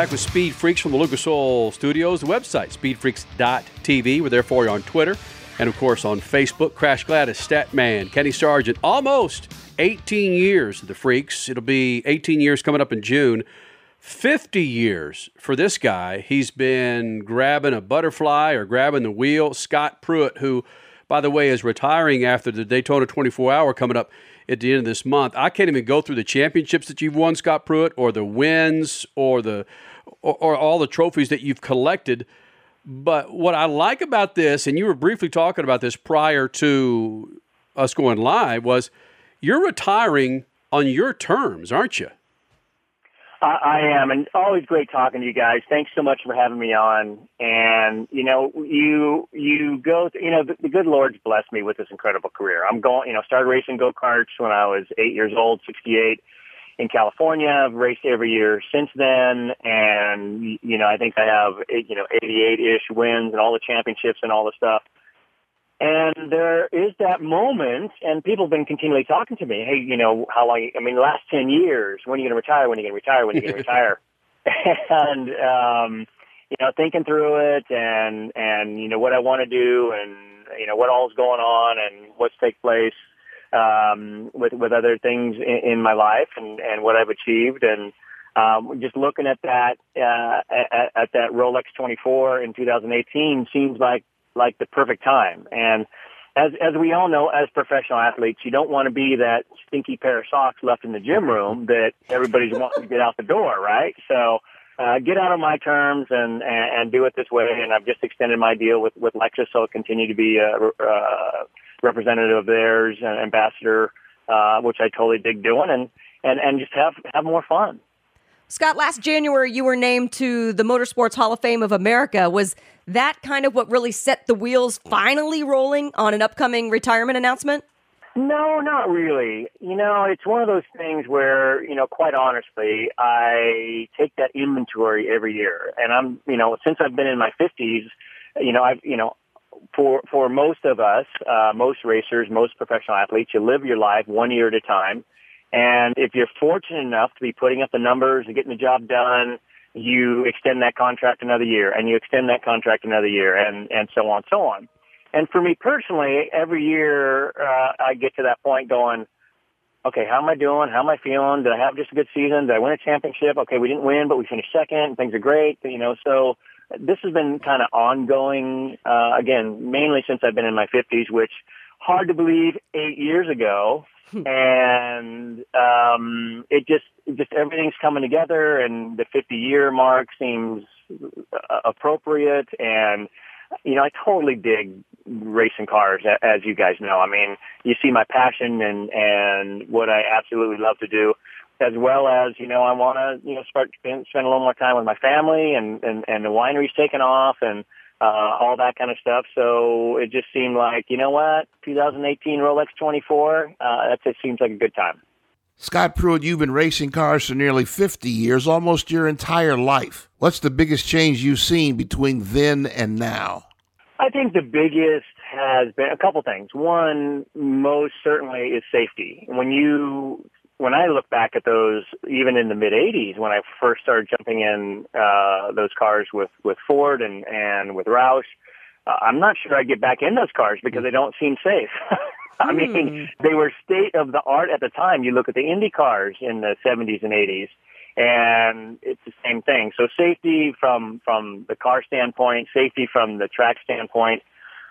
Speaker 1: Back with Speed Freaks from the Lucas Oil Studios. The website, speedfreaks.tv. We're there for you on Twitter, And of course, on Facebook, Crash Gladys, Statman, Kenny Sargent, almost 18 years of the Freaks. It'll be 18 years coming up in June. 50 years for this guy. He's been grabbing a butterfly or grabbing the wheel. Scott Pruett, who, by the way, is retiring after the Daytona 24 hour coming up at the end of this month. I can't even go through the championships that you've won, Scott Pruett, or the wins, or the or, or all the trophies that you've collected. But what I like about this, and you were briefly talking about this prior to us going live, was you're retiring on your terms, aren't you?
Speaker 13: I, I am, and always great talking to you guys. Thanks so much for having me on. And you know, you you go, you know, the, the good Lord's blessed me with this incredible career. I'm going, you know, started racing go karts when I was eight years old, 68 in California. I've raced every year since then, and you know, I think I have you know 88 ish wins and all the championships and all the stuff. And there is that moment, and people have been continually talking to me. Hey, you know, how long? I mean, the last ten years. When are you going to retire? When are you going to retire? When are you going to retire? and um, you know, thinking through it, and and you know what I want to do, and you know what all's going on, and what's take place um, with with other things in, in my life, and and what I've achieved, and um, just looking at that uh, at, at that Rolex 24 in 2018 seems like like the perfect time. And as as we all know, as professional athletes, you don't want to be that stinky pair of socks left in the gym room that everybody's wanting to get out the door, right? So uh, get out on my terms and, and and do it this way. And I've just extended my deal with with Lexus, so I'll continue to be a, a representative of theirs, an ambassador, uh, which I totally dig doing, and and and just have have more fun.
Speaker 2: Scott, last January you were named to the Motorsports Hall of Fame of America. Was that kind of what really set the wheels finally rolling on an upcoming retirement announcement?
Speaker 13: No, not really. You know, it's one of those things where, you know, quite honestly, I take that inventory every year. And I'm, you know, since I've been in my 50s, you know, I've, you know, for for most of us, uh, most racers, most professional athletes, you live your life one year at a time. And if you're fortunate enough to be putting up the numbers and getting the job done, you extend that contract another year and you extend that contract another year and, and so on, so on. And for me personally, every year, uh, I get to that point going, okay, how am I doing? How am I feeling? Did I have just a good season? Did I win a championship? Okay, we didn't win, but we finished second. Things are great. You know, so this has been kind of ongoing, uh, again, mainly since I've been in my fifties, which hard to believe eight years ago and um, it just just everything's coming together, and the 50 year mark seems uh, appropriate, and you know I totally dig racing cars, as you guys know. I mean, you see my passion and and what I absolutely love to do. As well as you know, I want to you know start spend, spend a little more time with my family, and and and the winery's taken off, and uh, all that kind of stuff. So it just seemed like, you know what, 2018 Rolex 24, uh, that just seems like a good time.
Speaker 3: Scott Pruett, you've been racing cars for nearly 50 years, almost your entire life. What's the biggest change you've seen between then and now?
Speaker 13: I think the biggest has been a couple things. One, most certainly, is safety. When you when I look back at those, even in the mid '80s, when I first started jumping in uh, those cars with with Ford and and with Roush, uh, I'm not sure I'd get back in those cars because they don't seem safe. I mean, they were state of the art at the time. You look at the Indy cars in the 70s and 80s, and it's the same thing. So safety from from the car standpoint, safety from the track standpoint,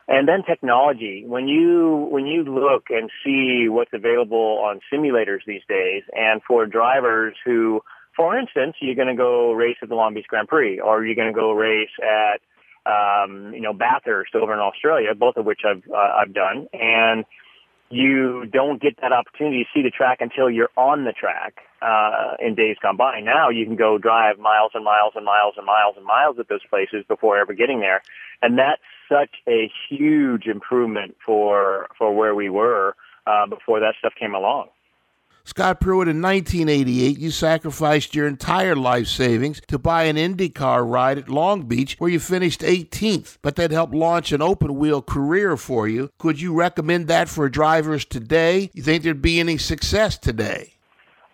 Speaker 13: and then technology. When you when you look and see what's available on simulators these days, and for drivers who, for instance, you're going to go race at the Long Beach Grand Prix, or you're going to go race at um, you know Bathurst over in Australia, both of which I've uh, I've done, and you don't get that opportunity to see the track until you're on the track uh, in days gone by. Now you can go drive miles and miles and miles and miles and miles at those places before ever getting there, and that's such a huge improvement for for where we were uh, before that stuff came along.
Speaker 3: Scott Pruett, in 1988, you sacrificed your entire life savings to buy an IndyCar ride at Long Beach, where you finished 18th, but that helped launch an open wheel career for you. Could you recommend that for drivers today? You think there'd be any success today?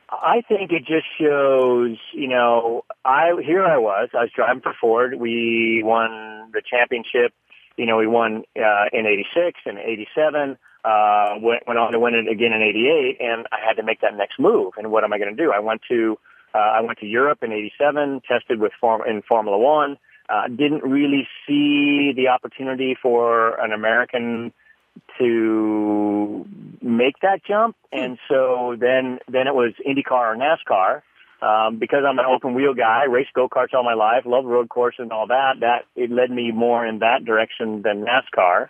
Speaker 13: I think it just shows, you know, I here I was, I was driving for Ford. We won the championship you know, he won uh, in '86 and '87. Uh, went, went on to win it again in '88, and I had to make that next move. And what am I going to do? I went to uh, I went to Europe in '87, tested with form in Formula One. Uh, didn't really see the opportunity for an American to make that jump, and so then then it was IndyCar or NASCAR. Um, because I'm an open wheel guy, raced go karts all my life, love road courses and all that. That it led me more in that direction than NASCAR.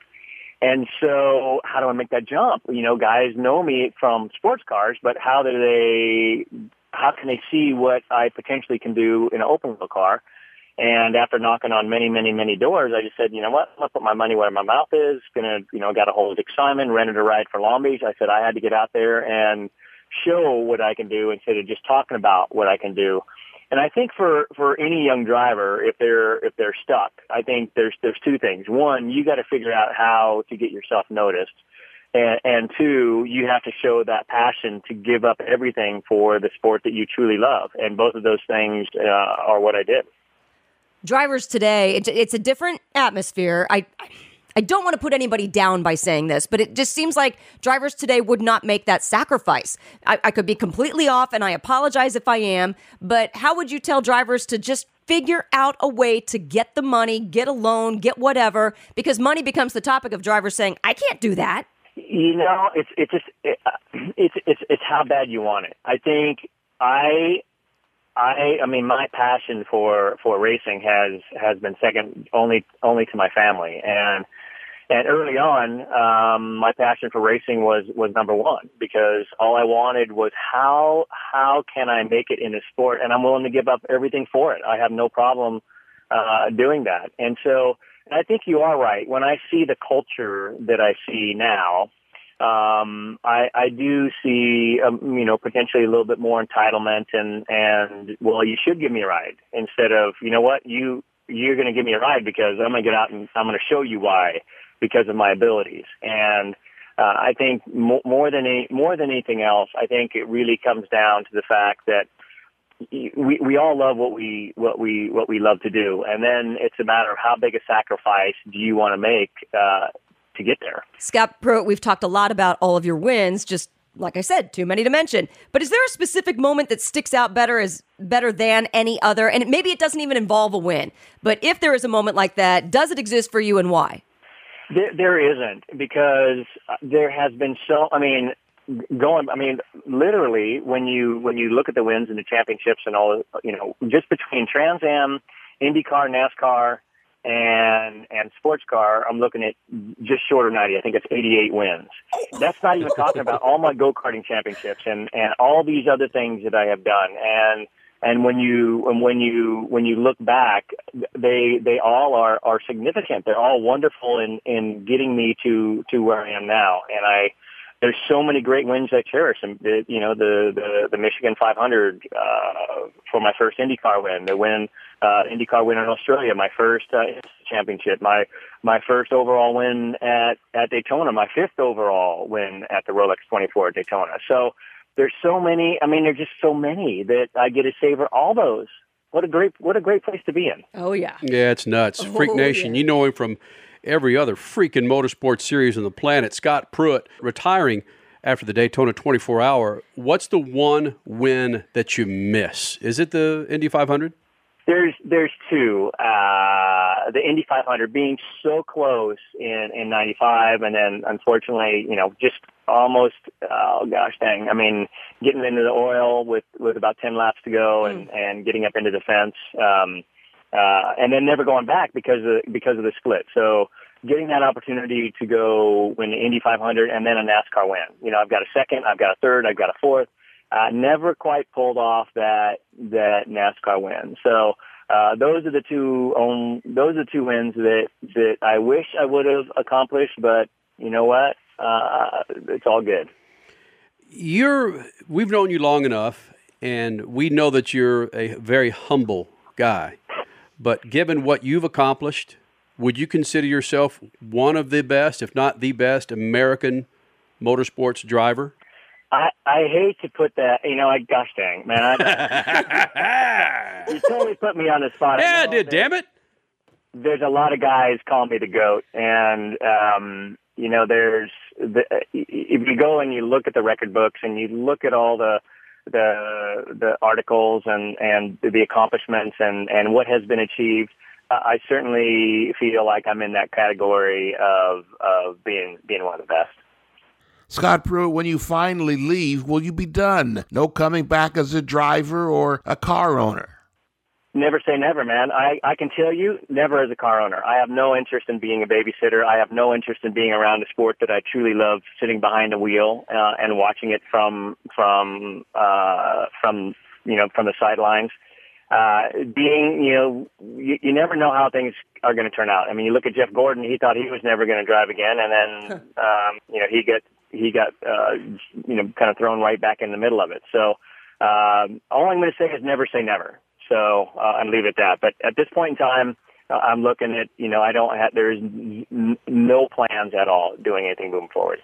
Speaker 13: And so, how do I make that jump? You know, guys know me from sports cars, but how do they? How can they see what I potentially can do in an open wheel car? And after knocking on many, many, many doors, I just said, you know what? I'm gonna put my money where my mouth is. Gonna, you know, got a hold of Dick Simon, rented a ride for Long Beach. I said I had to get out there and show what I can do instead of just talking about what I can do. And I think for for any young driver, if they're if they're stuck, I think there's there's two things. One, you got to figure out how to get yourself noticed. And, and two, you have to show that passion to give up everything for the sport that you truly love. And both of those things uh, are what I did
Speaker 2: drivers today, it, it's a different atmosphere. I. I don't want to put anybody down by saying this, but it just seems like drivers today would not make that sacrifice. I, I could be completely off, and I apologize if I am, but how would you tell drivers to just figure out a way to get the money, get a loan, get whatever, because money becomes the topic of drivers saying, I can't do that.
Speaker 13: You know, it's it's just it, uh, it's it's it's how bad you want it. I think I I I mean my passion for for racing has has been second only only to my family and and early on um my passion for racing was was number 1 because all I wanted was how how can I make it in a sport and I'm willing to give up everything for it. I have no problem uh doing that. And so I think you are right. When I see the culture that I see now, um, I, I do see, um, you know, potentially a little bit more entitlement and, and, well, you should give me a ride instead of, you know what, you, you're going to give me a ride because I'm going to get out and I'm going to show you why because of my abilities. And, uh, I think mo- more than any, more than anything else, I think it really comes down to the fact that we we all love what we what we what we love to do, and then it's a matter of how big a sacrifice do you want to make uh, to get there.
Speaker 2: Scott Pruett, we've talked a lot about all of your wins, just like I said, too many to mention. But is there a specific moment that sticks out better as better than any other? And maybe it doesn't even involve a win. But if there is a moment like that, does it exist for you and why?
Speaker 13: There, there isn't because uh, there has been so. I mean, going. I mean, literally, when you when you look at the wins and the championships and all, you know, just between Trans Am, IndyCar, NASCAR, and and sports car, I'm looking at just short of 90. I think it's 88 wins. That's not even talking about all my go karting championships and and all these other things that I have done. And and when you and when you when you look back, they they all are are significant. They're all wonderful in in getting me to to where I am now. And I there's so many great wins I cherish. And you know, the, the, the Michigan 500, uh, for my first IndyCar win, the win, uh, IndyCar win in Australia, my first, uh, championship, my, my first overall win at, at Daytona, my fifth overall win at the Rolex 24 at Daytona. So there's so many, I mean, there's just so many that I get to savor all those. What a great, what a great place to be in.
Speaker 2: Oh yeah.
Speaker 1: Yeah, it's nuts. Freak
Speaker 2: Oh,
Speaker 1: Nation,
Speaker 2: yeah.
Speaker 1: you know him from every other freaking motorsport series on the planet. Scott Pruett retiring after the Daytona 24 hour. What's the one win that you miss? Is it the Indy 500?
Speaker 13: There's there's two. Uh, the Indy 500 being so close in in '95, and then unfortunately, you know, just almost. Oh gosh, dang! I mean, getting into the oil with with about 10 laps to go, and and getting up into the fence, um, uh, and then never going back because of because of the split. So getting that opportunity to go win the Indy 500 and then a NASCAR win. You know, I've got a second, I've got a third, I've got a fourth. Uh, never quite pulled off that that NASCAR win. So uh, those are the two um, those are the two wins that that I wish I would have accomplished, but you know what? Uh, it's all good.
Speaker 1: You're we've known you long enough and we know that you're a very humble guy. But given what you've accomplished, would you consider yourself one of the best, if not the best, American motorsports driver?
Speaker 13: I, I hate to put that, you know, I gosh dang, man. I, you totally put me on the spot.
Speaker 1: Yeah, I did, damn it.
Speaker 13: there's a lot of guys call me the goat, and um, you know, there's the, if you go and you look at the record books and you look at all the the the articles and and the accomplishments and and what has been achieved. I certainly feel like I'm in that category of of being being one of the best.
Speaker 3: Scott Pruett, when you finally leave, will you be done? No coming back as a driver or a car owner?
Speaker 13: Never say never, man. I, I can tell you, never as a car owner. I have no interest in being a babysitter. I have no interest in being around a sport that I truly love, sitting behind a wheel uh, and watching it from from uh, from you know from the sidelines. Uh, being, you know, you, you never know how things are going to turn out. I mean, you look at Jeff Gordon; he thought he was never going to drive again, and then um, you know he got he got uh, you know kind of thrown right back in the middle of it. So um, all I'm going to say is never say never. So uh, and leave it at that. But at this point in time, uh, I'm looking at you know I don't have there's n- no plans at all doing anything moving forward.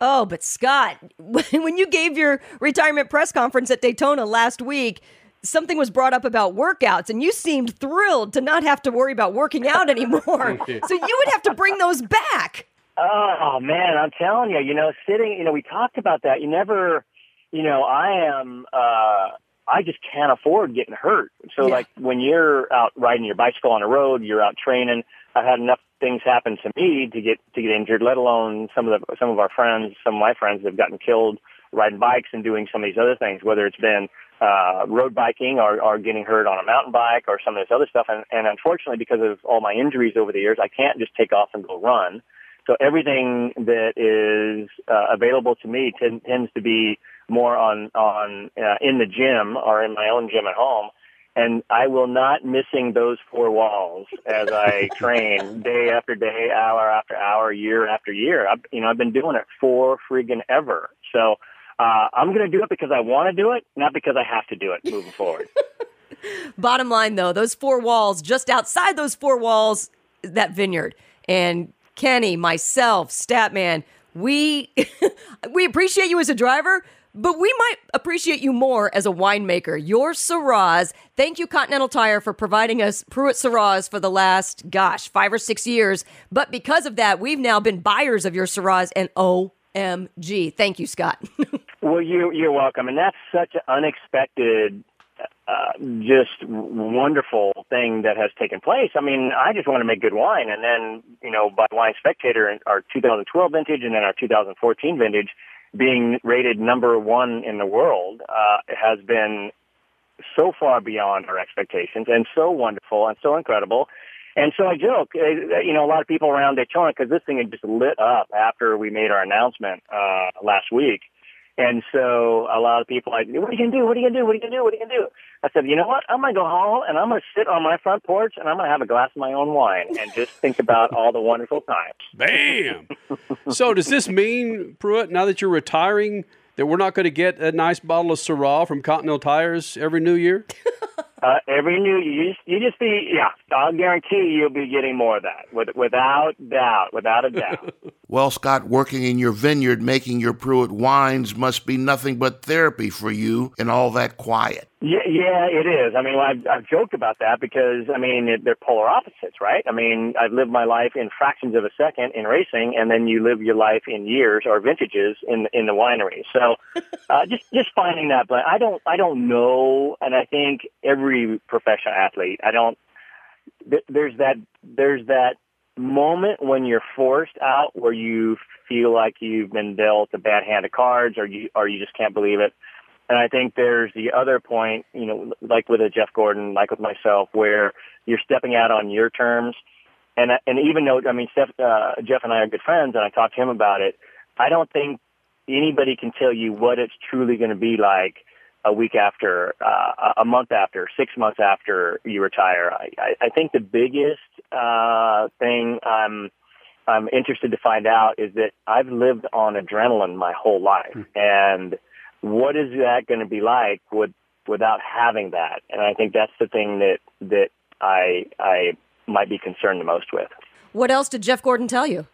Speaker 2: Oh, but Scott, when you gave your retirement press conference at Daytona last week, something was brought up about workouts, and you seemed thrilled to not have to worry about working out anymore. so you would have to bring those back.
Speaker 13: Oh man, I'm telling you, you know, sitting, you know, we talked about that. You never, you know, I am. uh I just can't afford getting hurt. So
Speaker 2: Yeah.
Speaker 13: like when you're out riding your bicycle on the road, you're out training. I've had enough things happen to me to get to get injured. Let alone some of the some of our friends, some of my friends have gotten killed riding bikes and doing some of these other things. Whether it's been uh, road biking or, or getting hurt on a mountain bike or some of this other stuff. And, and unfortunately, because of all my injuries over the years, I can't just take off and go run. So everything that is uh, available to me ten, tends to be more on on uh, in the gym or in my own gym at home. And I will not missing those four walls as I train day after day, hour after hour, year after year. I've, you know, I've been doing it for friggin' ever. So uh, I'm going to do it because I want to do it, not because I have to do it moving forward.
Speaker 2: Bottom line, though, those four walls, just outside those four walls, is that vineyard. And Kenny, myself, Statman, we we appreciate you as a driver, but we might appreciate you more as a winemaker. Your Syrahs, thank you, Continental Tire, for providing us Pruett Syrahs for the last, gosh, five or six years. But because of that, we've now been buyers of your Syrahs, and OMG. Thank you, Scott.
Speaker 13: Well, you, you're welcome. And that's such an unexpected, uh, just wonderful thing that has taken place. I mean, I just want to make good wine. And then, you know, by Wine Spectator, our 2012 vintage and then our 2014 vintage, being rated number one in the world, uh, has been so far beyond our expectations and so wonderful and so incredible. And so I joke, uh, you know, a lot of people around Daytona, because this thing had just lit up after we made our announcement uh, last week. And so a lot of people like, what are you going to do? What are you going to do? What are you going to do? What are you going to do? I said, you know what? I'm going to go home and I'm going to sit on my front porch and I'm going to have a glass of my own wine and just think about all the wonderful times.
Speaker 1: Bam! so does this mean, Pruett, now that you're retiring, that we're not going to get a nice bottle of Syrah from Continental Tires every New Year?
Speaker 13: Uh, every new you just you just be yeah. I'll guarantee you'll be getting more of that with, without doubt, without a doubt.
Speaker 3: Well, Scott, working in your vineyard, making your Pruett wines must be nothing but therapy for you in all that quiet.
Speaker 13: Yeah, yeah, it is. I mean, I've, I've joked about that because I mean it, they're polar opposites, right? I mean, I've lived my life in fractions of a second in racing, and then you live your life in years or vintages in in the winery. So, uh, just just finding that. But I don't I don't know, and I think every professional athlete, I don't. th- There's that there's that moment when you're forced out where you feel like you've been dealt a bad hand of cards, or you or you just can't believe it. And I think there's the other point, you know, like with a Jeff Gordon, like with myself, where you're stepping out on your terms. And and even though I mean, Steph, uh, Jeff and I are good friends, and I talked to him about it. I don't think anybody can tell you what it's truly going to be like a week after, uh, a month after, six months after you retire. I, I, I think the biggest uh, thing I'm I'm interested to find out is that I've lived on adrenaline my whole life, and what is that going to be like with without having that? And I think that's the thing that that I I might be concerned the most with.
Speaker 2: what else did Jeff Gordon tell you?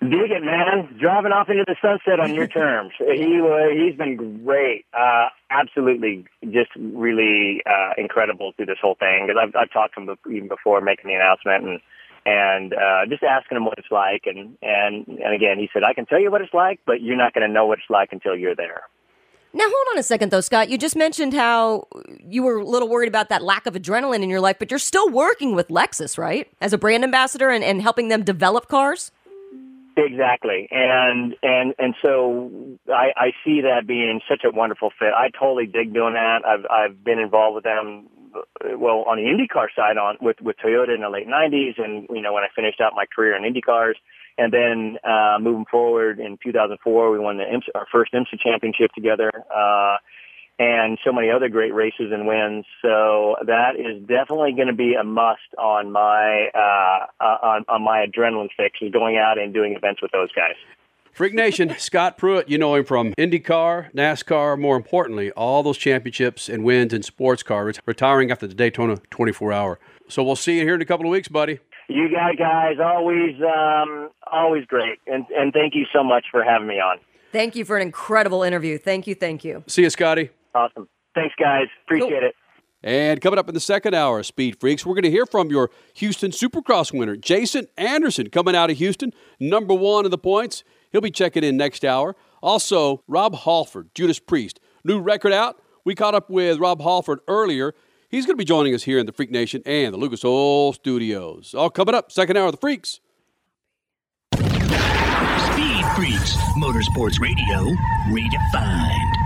Speaker 13: Dig it, man. Driving off into the sunset on your terms. He uh, he's been great. Uh, absolutely just really uh, incredible through this whole thing because I've, I've talked to him even before making the announcement and and uh, just asking him what it's like and and and again he said I can tell you what it's like but you're not going to know what it's like until you're there.
Speaker 2: Now, hold on a second, though, Scott. You just mentioned how you were a little worried about that lack of adrenaline in your life, but you're still working with Lexus, right? As a brand ambassador and, and helping them develop cars?
Speaker 13: Exactly, and and and so I, I see that being such a wonderful fit. I totally dig doing that. I've I've been involved with them, well, on the IndyCar side, on with with Toyota in the late '90s, and you know when I finished out my career in IndyCars, and then uh, moving forward in 2004, we won the IMSA, our first IMSA championship together. Uh, and so many other great races and wins. So that is definitely going to be a must on my uh, uh, on, on my adrenaline fix is going out and doing events with those guys.
Speaker 1: Freak Nation, Scott Pruett, you know him from IndyCar, NASCAR, more importantly, all those championships and wins in sports car, retiring after the Daytona 24 hour. So we'll see you here in a couple of weeks, buddy.
Speaker 13: You got guys always um, always great, and and thank you so much for having me on.
Speaker 2: Thank you for an incredible interview. Thank you, thank you.
Speaker 1: See you, Scotty.
Speaker 13: Awesome. Thanks, guys. Appreciate it.
Speaker 1: And coming up in the second hour Speed Freaks, we're going to hear from your Houston Supercross winner, Jason Anderson, coming out of Houston, number one in the points. He'll be checking in next hour. Also, Rob Halford, Judas Priest, new record out. We caught up with Rob Halford earlier. He's going to be joining us here in the Freak Nation and the Lucas Oil Studios. All coming up, second hour of the Freaks.
Speaker 4: Speed Freaks, Motorsports Radio, redefined.